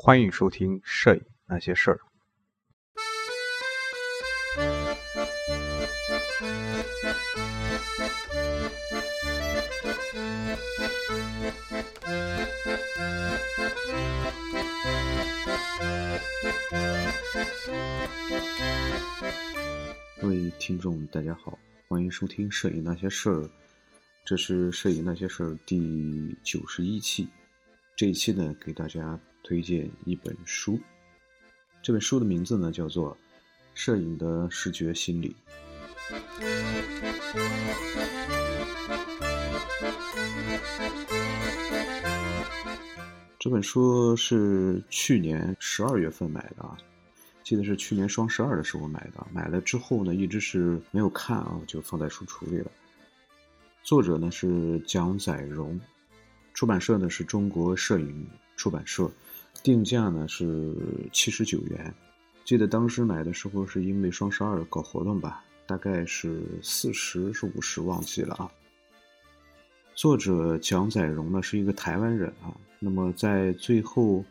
欢迎收听《摄影那些事儿》。各位听众，大家好，欢迎收听《摄影那些事儿》，这是《摄影那些事儿》第九十一期。这一期呢，给大家推荐一本书。这本书的名字呢，叫做《摄影的视觉心理》。这本书是去年十二月份买的啊，记得是去年双十二的时候买的。买了之后呢，一直是没有看啊，就放在书橱里了。作者呢是蒋载荣。出版社呢是中国摄影出版社，定价呢是七十九元。记得当时买的时候是因为双十二搞活动吧，大概是四十是五十忘记了啊。作者蒋载荣呢是一个台湾人啊。那么在最后，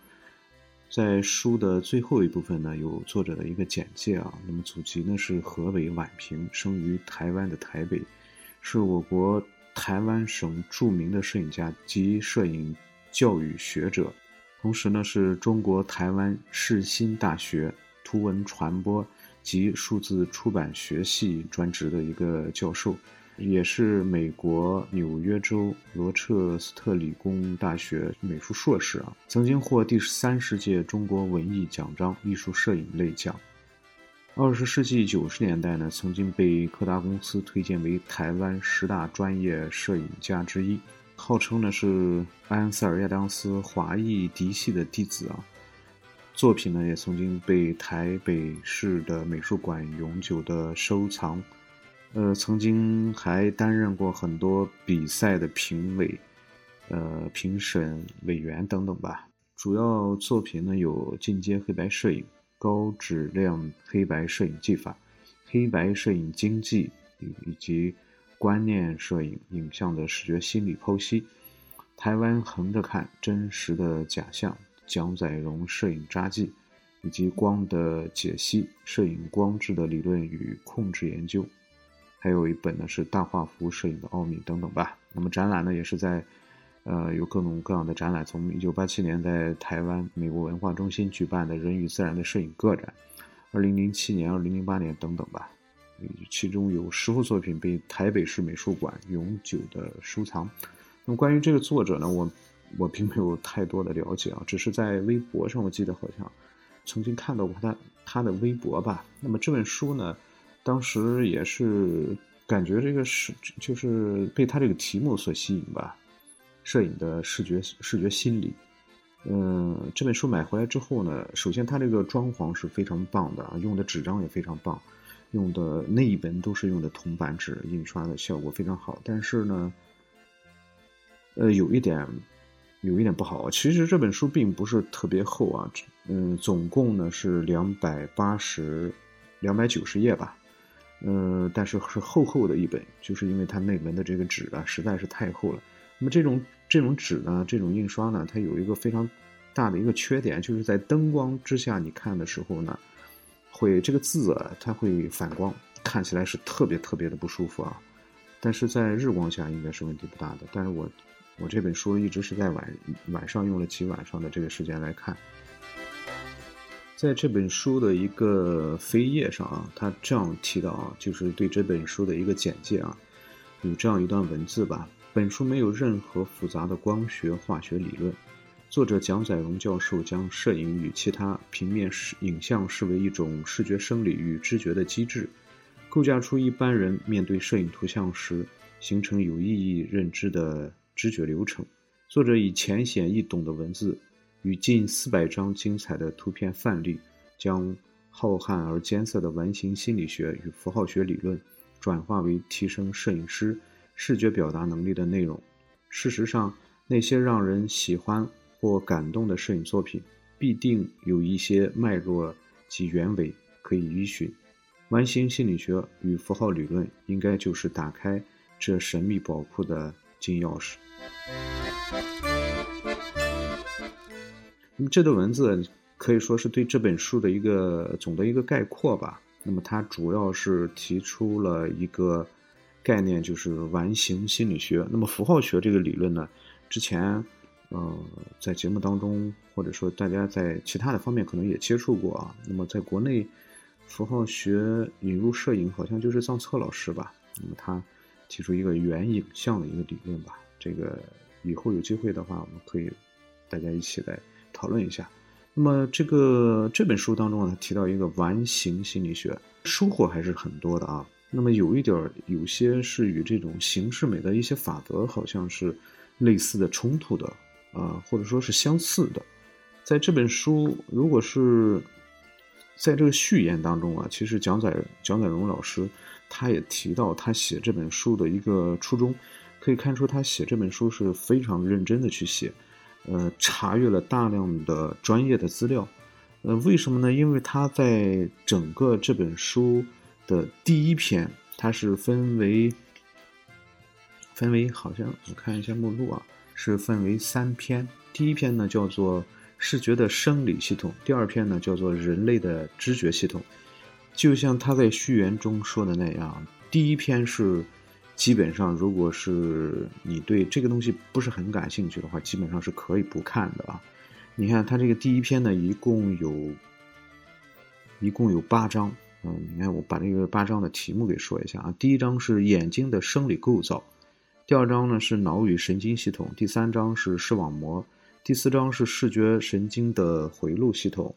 在书的最后一部分呢有作者的一个简介啊。那么祖籍呢是河北宛平，生于台湾的台北，是我国。台湾省著名的摄影家及摄影教育学者，同时呢是中国台湾世新大学图文传播及数字出版学系专职的一个教授，也是美国纽约州罗彻斯特理工大学美术硕士啊，曾经获第三十届中国文艺奖章艺术摄影类奖。二十世纪九十年代呢，曾经被柯达公司推荐为台湾十大专业摄影家之一，号称呢是埃恩塞尔亚当斯华裔嫡系的弟子啊。作品呢也曾经被台北市的美术馆永久的收藏，呃，曾经还担任过很多比赛的评委、呃评审委员等等吧。主要作品呢有进阶黑白摄影。高质量黑白摄影技法、黑白摄影经济以及观念摄影影像的视觉心理剖析、台湾横着看真实的假象、蒋载荣摄影札记以及光的解析、摄影光质的理论与控制研究，还有一本呢是大画幅摄影的奥秘等等吧。那么展览呢也是在。呃，有各种各样的展览，从一九八七年在台湾美国文化中心举办的人与自然的摄影个展，二零零七年、二零零八年等等吧。其中有十幅作品被台北市美术馆永久的收藏。那么关于这个作者呢，我我并没有太多的了解啊，只是在微博上，我记得好像曾经看到过他他的微博吧。那么这本书呢，当时也是感觉这个是就是被他这个题目所吸引吧。摄影的视觉视觉心理，嗯，这本书买回来之后呢，首先它这个装潢是非常棒的啊，用的纸张也非常棒，用的内文都是用的铜版纸，印刷的效果非常好。但是呢，呃，有一点，有一点不好。其实这本书并不是特别厚啊，嗯，总共呢是两百八十，两百九十页吧，嗯，但是是厚厚的一本，就是因为它内文的这个纸啊实在是太厚了。那么这种这种纸呢，这种印刷呢，它有一个非常大的一个缺点，就是在灯光之下你看的时候呢，会这个字啊，它会反光，看起来是特别特别的不舒服啊。但是在日光下应该是问题不大的。但是我我这本书一直是在晚晚上用了几晚上的这个时间来看，在这本书的一个扉页上啊，他这样提到啊，就是对这本书的一个简介啊，有这样一段文字吧。本书没有任何复杂的光学化学理论。作者蒋载荣教授将摄影与其他平面视影像视为一种视觉生理与知觉的机制，构架出一般人面对摄影图像时形成有意义认知的知觉流程。作者以浅显易懂的文字与近四百张精彩的图片范例，将浩瀚而艰涩的完形心理学与符号学理论转化为提升摄影师。视觉表达能力的内容。事实上，那些让人喜欢或感动的摄影作品，必定有一些脉络及原委可以依循。完形心理学与符号理论，应该就是打开这神秘宝库的金钥匙。那么这段文字可以说是对这本书的一个总的一个概括吧。那么它主要是提出了一个概念，就是完形心理学。那么符号学这个理论呢，之前呃在节目当中，或者说大家在其他的方面可能也接触过啊。那么在国内，符号学引入摄影，好像就是藏策老师吧。那么他提出一个原影像的一个理论吧。这个以后有机会的话，我们可以大家一起来讨论一下。那么这个这本书当中呢，提到一个完形心理学，收获还是很多的啊。那么有一点儿，有些是与这种形式美的一些法则好像是类似的、冲突的啊，或者说是相似的。在这本书，如果是在这个序言当中啊，其实蒋载蒋载荣老师他也提到他写这本书的一个初衷，可以看出他写这本书是非常认真的去写。呃，查阅了大量的专业的资料，呃，为什么呢？因为他在整个这本书的第一篇，它是分为分为，好像我看一下目录啊，是分为三篇。第一篇呢叫做视觉的生理系统，第二篇呢叫做人类的知觉系统。就像他在序言中说的那样，第一篇是。基本上，如果是你对这个东西不是很感兴趣的话，基本上是可以不看的啊。你看，它这个第一篇呢，一共有，一共有八章。嗯，你看，我把这个八章的题目给说一下啊。第一章是眼睛的生理构造，第二章呢是脑与神经系统，第三章是视网膜，第四章是视觉神经的回路系统，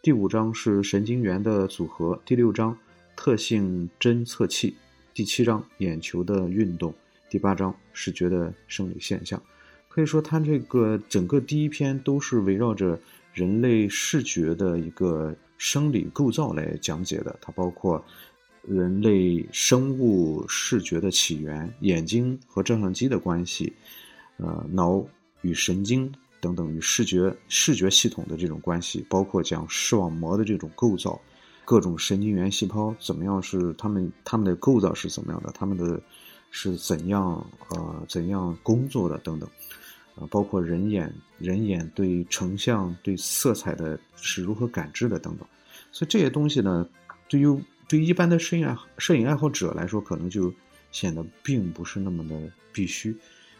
第五章是神经元的组合，第六章特性侦测器。第七章眼球的运动，第八章视觉的生理现象，可以说它这个整个第一篇都是围绕着人类视觉的一个生理构造来讲解的。它包括人类生物视觉的起源、眼睛和照相机的关系，呃，脑与神经等等与视觉视觉系统的这种关系，包括讲视网膜的这种构造。各种神经元细胞怎么样？是它们它们的构造是怎么样的？它们的是怎样呃怎样工作的等等，啊，包括人眼人眼对成像对色彩的是如何感知的等等。所以这些东西呢，对于对于一般的摄影爱摄影爱好者来说，可能就显得并不是那么的必须。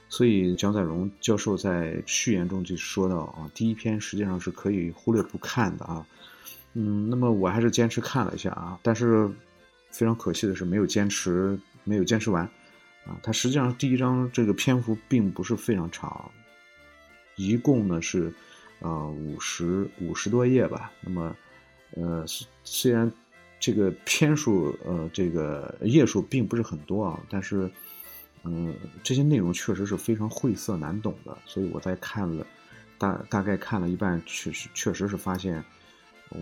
所以蒋载荣教授在序言中就说到啊，第一篇实际上是可以忽略不看的啊。嗯，那么我还是坚持看了一下啊，但是非常可惜的是没有坚持，没有坚持完啊。它实际上第一章这个篇幅并不是非常长，一共呢是呃五十五十多页吧。那么呃虽然这个篇数呃这个页数并不是很多啊，但是嗯这些内容确实是非常晦涩难懂的，所以我在看了大大概看了一半，确实确实是发现。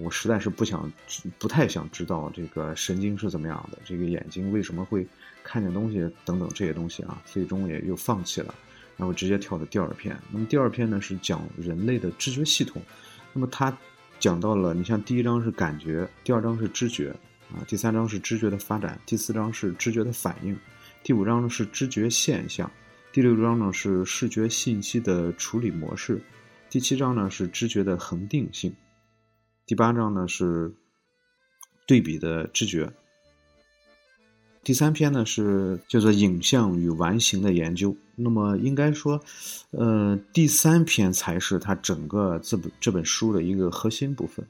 我实在是不想，不太想知道这个神经是怎么样的，这个眼睛为什么会看见东西等等这些东西啊，最终也又放弃了，然后直接跳到第二篇。那么第二篇呢是讲人类的知觉系统，那么他讲到了，你像第一章是感觉，第二章是知觉，啊，第三章是知觉的发展，第四章是知觉的反应，第五章呢是知觉现象，第六章呢是视觉信息的处理模式，第七章呢是知觉的恒定性。第八章呢是对比的知觉，第三篇呢是叫做影像与完形的研究。那么应该说，呃，第三篇才是它整个这本这本书的一个核心部分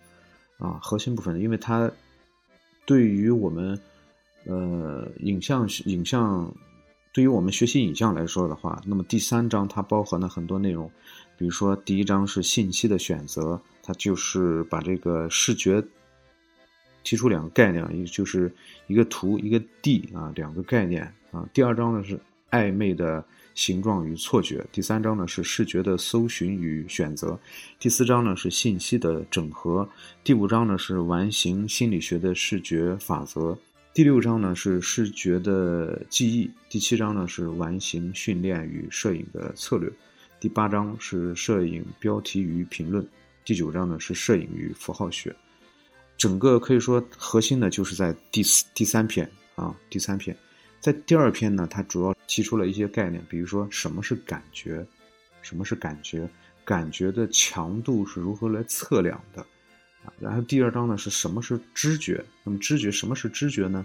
啊，核心部分，因为它对于我们呃影像影像对于我们学习影像来说的话，那么第三章它包含了很多内容，比如说第一章是信息的选择。它就是把这个视觉提出两个概念，一就是一个图一个地啊，两个概念啊。第二章呢是暧昧的形状与错觉，第三章呢是视觉的搜寻与选择，第四章呢是信息的整合，第五章呢是完形心理学的视觉法则，第六章呢是视觉的记忆，第七章呢是完形训练与摄影的策略，第八章是摄影标题与评论。第九章呢是摄影与符号学，整个可以说核心呢就是在第四第三篇啊，第三篇，在第二篇呢，它主要提出了一些概念，比如说什么是感觉，什么是感觉，感觉的强度是如何来测量的啊？然后第二章呢是什么是知觉？那么知觉什么是知觉呢？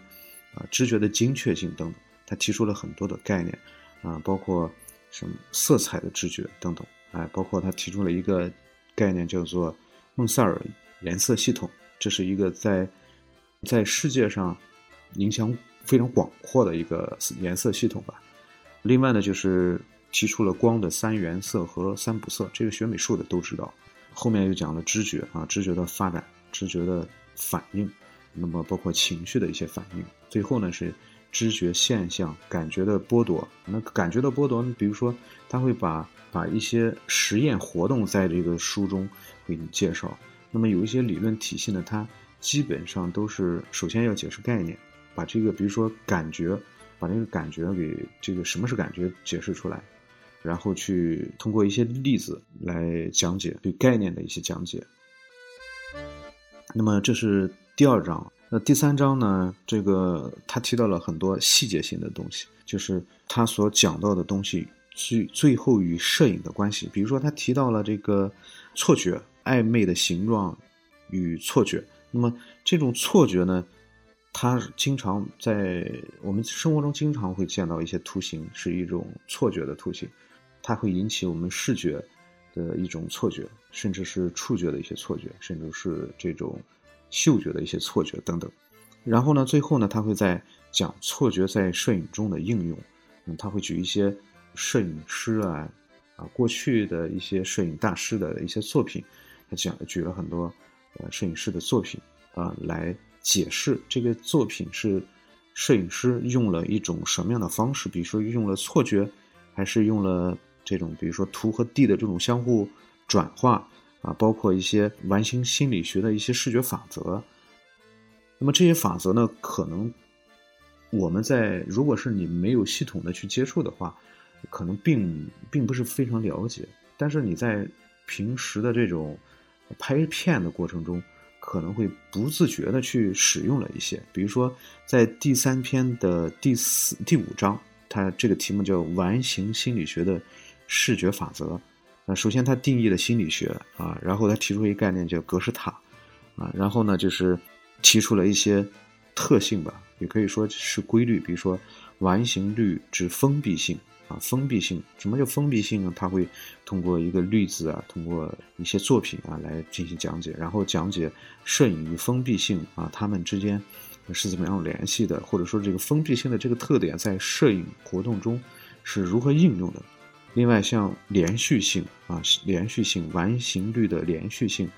啊，知觉的精确性等等，他提出了很多的概念啊，包括什么色彩的知觉等等，哎，包括他提出了一个概念叫做孟塞尔颜色系统，这是一个在在世界上影响非常广阔的一个颜色系统吧。另外呢，就是提出了光的三原色和三补色，这个学美术的都知道。后面又讲了知觉啊，知觉的发展，知觉的反应，那么包括情绪的一些反应。最后呢是知觉现象、感觉的剥夺。那感觉的剥夺，比如说他会把把一些实验活动在这个书中给你介绍。那么有一些理论体系呢，它基本上都是首先要解释概念，把这个比如说感觉。把这个感觉给这个什么是感觉解释出来，然后去通过一些例子来讲解对概念的一些讲解。那么这是第二章，那第三章呢？这个他提到了很多细节性的东西，就是他所讲到的东西最最后与摄影的关系。比如说他提到了这个错觉、暧昧的形状与错觉。那么这种错觉呢？它经常在我们生活中经常会见到一些图形，是一种错觉的图形，它会引起我们视觉的一种错觉，甚至是触觉的一些错觉，甚至是这种嗅觉的一些错觉等等。然后呢，最后呢，他会在讲错觉在摄影中的应用，嗯，他会举一些摄影师啊啊过去的一些摄影大师的一些作品，他讲举了很多呃摄影师的作品啊来。解释这个作品是摄影师用了一种什么样的方式，比如说用了错觉，还是用了这种比如说图和地的这种相互转化啊，包括一些完形心理学的一些视觉法则。那么这些法则呢，可能我们在如果是你没有系统的去接触的话，可能并并不是非常了解。但是你在平时的这种拍片的过程中，可能会不自觉的去使用了一些，比如说在第三篇的第四、第五章，它这个题目叫完形心理学的视觉法则。那首先它定义了心理学啊，然后它提出一个概念叫格式塔啊，然后呢就是提出了一些特性吧，也可以说是规律，比如说完形率之封闭性。啊，封闭性，什么叫封闭性呢？他会通过一个例子啊，通过一些作品啊来进行讲解，然后讲解摄影与封闭性啊，它们之间是怎么样联系的，或者说这个封闭性的这个特点在摄影活动中是如何应用的。另外，像连续性啊，连续性完形率的连续性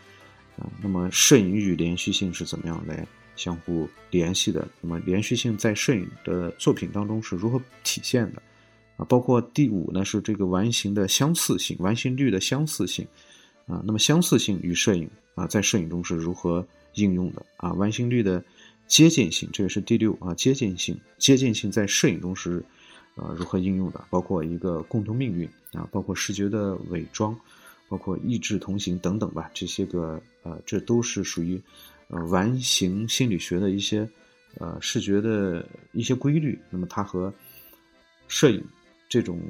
啊，那么摄影与连续性是怎么样来相互联系的？那么连续性在摄影的作品当中是如何体现的？啊，包括第五呢，是这个完形的相似性，完形率的相似性，啊，那么相似性与摄影啊，在摄影中是如何应用的？啊，完形率的接近性，这个是第六啊，接近性，接近性在摄影中是呃如何应用的？包括一个共同命运啊，包括视觉的伪装，包括意志同行等等吧，这些个呃，这都是属于呃完形心理学的一些呃视觉的一些规律。那么它和摄影。这种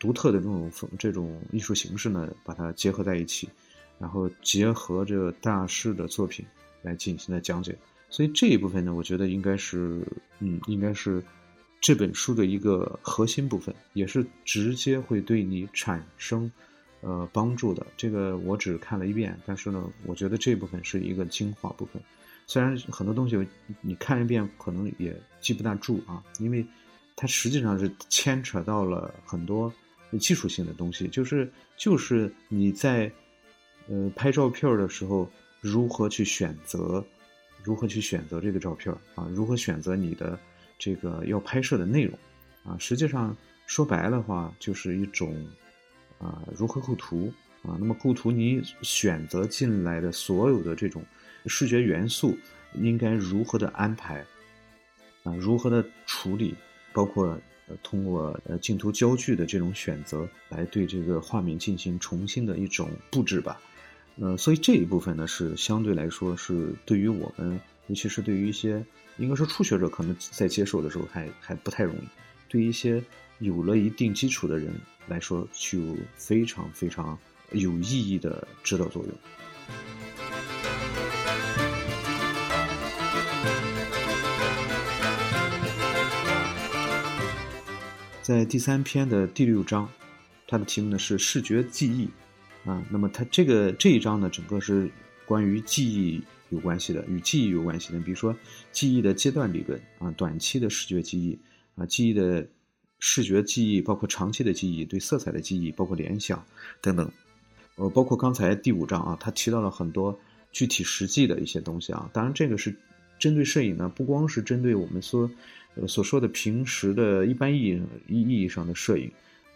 独特的这种这种艺术形式呢，把它结合在一起，然后结合着大师的作品来进行的讲解。所以这一部分呢，我觉得应该是，嗯，应该是这本书的一个核心部分，也是直接会对你产生呃帮助的。这个我只看了一遍，但是呢，我觉得这部分是一个精华部分。虽然很多东西你看一遍可能也记不大住啊，因为。它实际上是牵扯到了很多技术性的东西，就是就是你在呃拍照片的时候，如何去选择，如何去选择这个照片啊？如何选择你的这个要拍摄的内容啊？实际上说白了话，就是一种啊如何构图啊。那么构图你选择进来的所有的这种视觉元素，应该如何的安排啊？如何的处理？包括呃通过呃镜头焦距的这种选择来对这个画面进行重新的一种布置吧，呃，所以这一部分呢是相对来说是对于我们，尤其是对于一些应该说初学者可能在接受的时候还还不太容易，对于一些有了一定基础的人来说具有非常非常有意义的指导作用。在第三篇的第六章，它的题目呢是视觉记忆啊。那么它这个这一章呢，整个是关于记忆有关系的，与记忆有关系的。比如说记忆的阶段理论啊，短期的视觉记忆啊，记忆的视觉记忆，包括长期的记忆，对色彩的记忆，包括联想等等。呃，包括刚才第五章啊，他提到了很多具体实际的一些东西啊。当然，这个是针对摄影呢，不光是针对我们说。呃，所说的平时的一般意义意义上的摄影，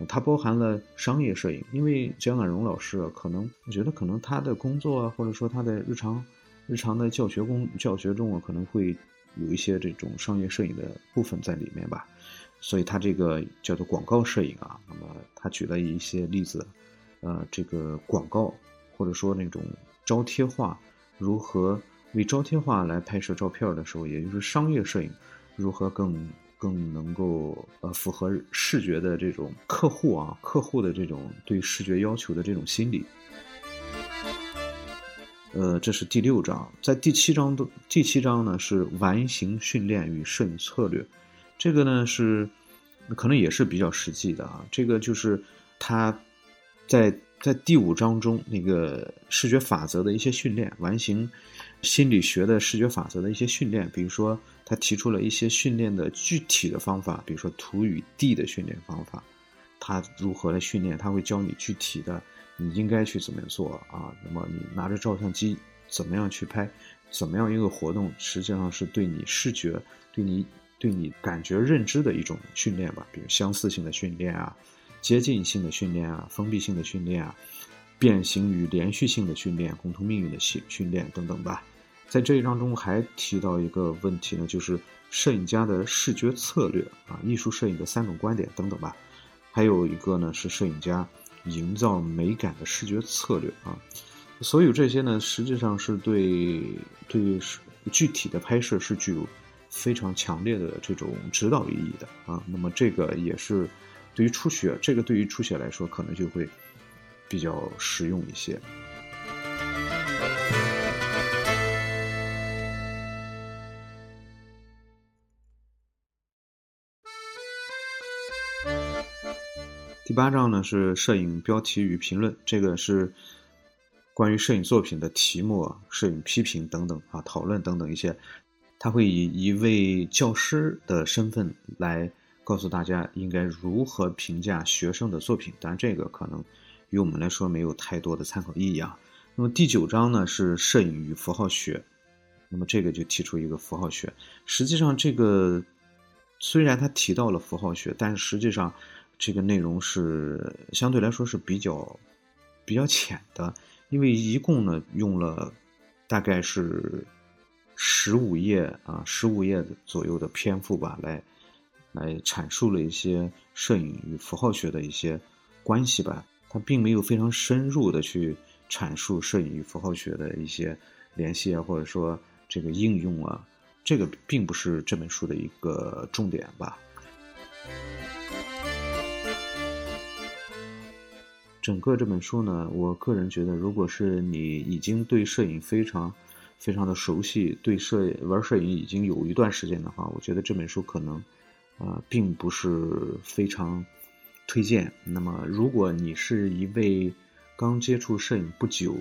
它包含了商业摄影。因为蒋婉蓉老师啊，可能我觉得可能他的工作啊，或者说他的日常日常的教学工教学中啊，可能会有一些这种商业摄影的部分在里面吧。所以他这个叫做广告摄影啊，那么他举了一些例子，呃，这个广告或者说那种招贴画，如何为招贴画来拍摄照片的时候，也就是商业摄影。如何更更能够呃符合视觉的这种客户啊客户的这种对视觉要求的这种心理？呃，这是第六章，在第七章的第七章呢是完形训练与摄影策略，这个呢是可能也是比较实际的啊。这个就是他在在第五章中那个视觉法则的一些训练，完形心理学的视觉法则的一些训练，比如说。他提出了一些训练的具体的方法，比如说图与地的训练方法，他如何来训练？他会教你具体的，你应该去怎么做啊？那么你拿着照相机怎么样去拍？怎么样一个活动，实际上是对你视觉、对你、对你感觉认知的一种训练吧？比如相似性的训练啊，接近性的训练啊，封闭性的训练啊，变形与连续性的训练，共同命运的训训练等等吧。在这一章中还提到一个问题呢，就是摄影家的视觉策略啊，艺术摄影的三种观点等等吧。还有一个呢是摄影家营造美感的视觉策略啊。所有这些呢，实际上是对对于具体的拍摄是具有非常强烈的这种指导意义的啊。那么这个也是对于初学，这个对于初学来说可能就会比较实用一些。第八章呢是摄影标题与评论，这个是关于摄影作品的题目、摄影批评等等啊，讨论等等一些。他会以一位教师的身份来告诉大家应该如何评价学生的作品，但这个可能与我们来说没有太多的参考意义啊。那么第九章呢是摄影与符号学，那么这个就提出一个符号学。实际上，这个虽然他提到了符号学，但是实际上。这个内容是相对来说是比较比较浅的，因为一共呢用了大概是十五页啊，十五页左右的篇幅吧，来来阐述了一些摄影与符号学的一些关系吧。他并没有非常深入的去阐述摄影与符号学的一些联系啊，或者说这个应用啊，这个并不是这本书的一个重点吧。整个这本书呢，我个人觉得，如果是你已经对摄影非常、非常的熟悉，对摄玩摄影已经有一段时间的话，我觉得这本书可能，呃，并不是非常推荐。那么，如果你是一位刚接触摄影不久，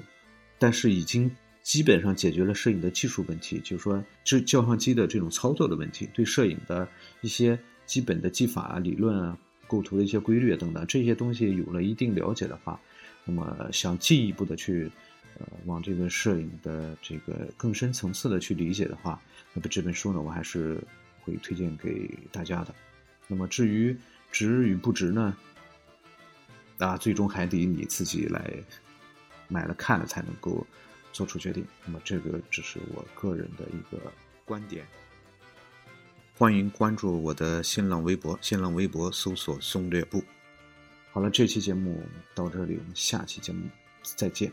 但是已经基本上解决了摄影的技术问题，就是说这照相机的这种操作的问题，对摄影的一些基本的技法啊、理论啊。构图的一些规律等等，这些东西有了一定了解的话，那么想进一步的去，呃，往这个摄影的这个更深层次的去理解的话，那么这本书呢，我还是会推荐给大家的。那么至于值与不值呢，啊，最终还得你自己来买了看了才能够做出决定。那么这个只是我个人的一个观点。欢迎关注我的新浪微博，新浪微博搜索“松略部”。好了，这期节目到这里，我们下期节目再见。